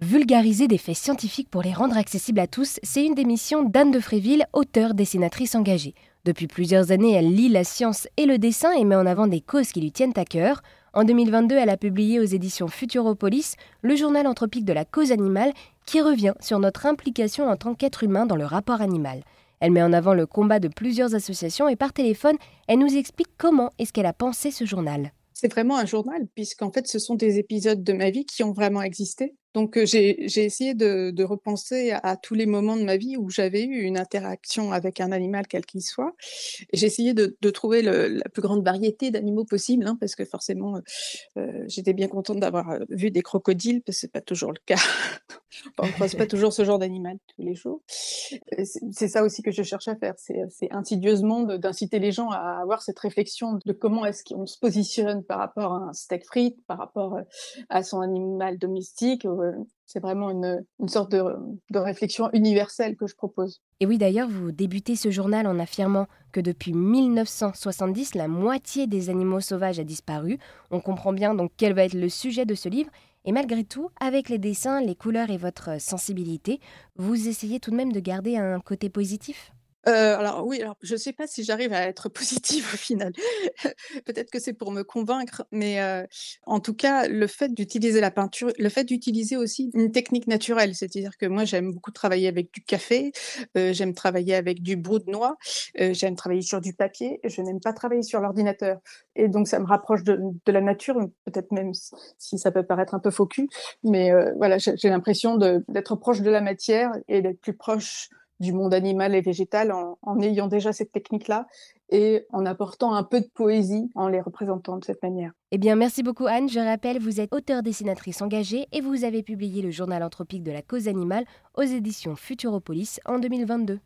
Vulgariser des faits scientifiques pour les rendre accessibles à tous, c'est une des missions d'Anne de Fréville, auteure dessinatrice engagée. Depuis plusieurs années, elle lit la science et le dessin et met en avant des causes qui lui tiennent à cœur. En 2022, elle a publié aux éditions Futuropolis le journal anthropique de la cause animale qui revient sur notre implication en tant qu'être humain dans le rapport animal. Elle met en avant le combat de plusieurs associations et par téléphone, elle nous explique comment est-ce qu'elle a pensé ce journal. C'est vraiment un journal, puisqu'en fait, ce sont des épisodes de ma vie qui ont vraiment existé. Donc, j'ai essayé de, repenser à, tous les moments de ma vie où j'avais eu une interaction avec un animal, quel qu'il soit. J'ai essayé de, trouver la plus grande variété d'animaux possible, hein, parce que forcément, j'étais bien contente d'avoir vu des crocodiles, parce que ce n'est pas toujours le cas. on ne croise pas toujours ce genre d'animal tous les jours. C'est ça aussi que je cherche à faire, c'est insidieusement d'inciter les gens à avoir cette réflexion de comment est-ce qu'on se positionne par rapport à un steak frites, par rapport à son animal domestique, c'est vraiment une, sorte de, de, réflexion universelle que je propose. Et oui, d'ailleurs, vous débutez ce journal en affirmant que depuis 1970, la moitié des animaux sauvages a disparu. On comprend bien donc quel va être le sujet de ce livre. Et malgré tout, avec les dessins, les couleurs et votre sensibilité, vous essayez tout de même de garder un côté positif? Alors oui, alors je ne sais pas si j'arrive à être positive au final. Peut-être que c'est pour me convaincre, mais en tout cas, le fait d'utiliser la peinture, le fait d'utiliser aussi une technique naturelle, c'est-à-dire que moi j'aime beaucoup travailler avec du café, j'aime travailler avec du brou de noix, j'aime travailler sur du papier, je n'aime pas travailler sur l'ordinateur et donc ça me rapproche de de la nature, peut-être même si ça peut paraître un peu faux cul, mais voilà, j'ai l'impression d'être proche de la matière et d'être plus proche du monde animal et végétal en, ayant déjà cette technique-là et en apportant un peu de poésie en les représentant de cette manière. Eh bien, merci beaucoup Anne. Je rappelle, vous êtes auteur-dessinatrice engagée et vous avez publié le journal anthropique de la cause animale aux éditions Futuropolis en 2022.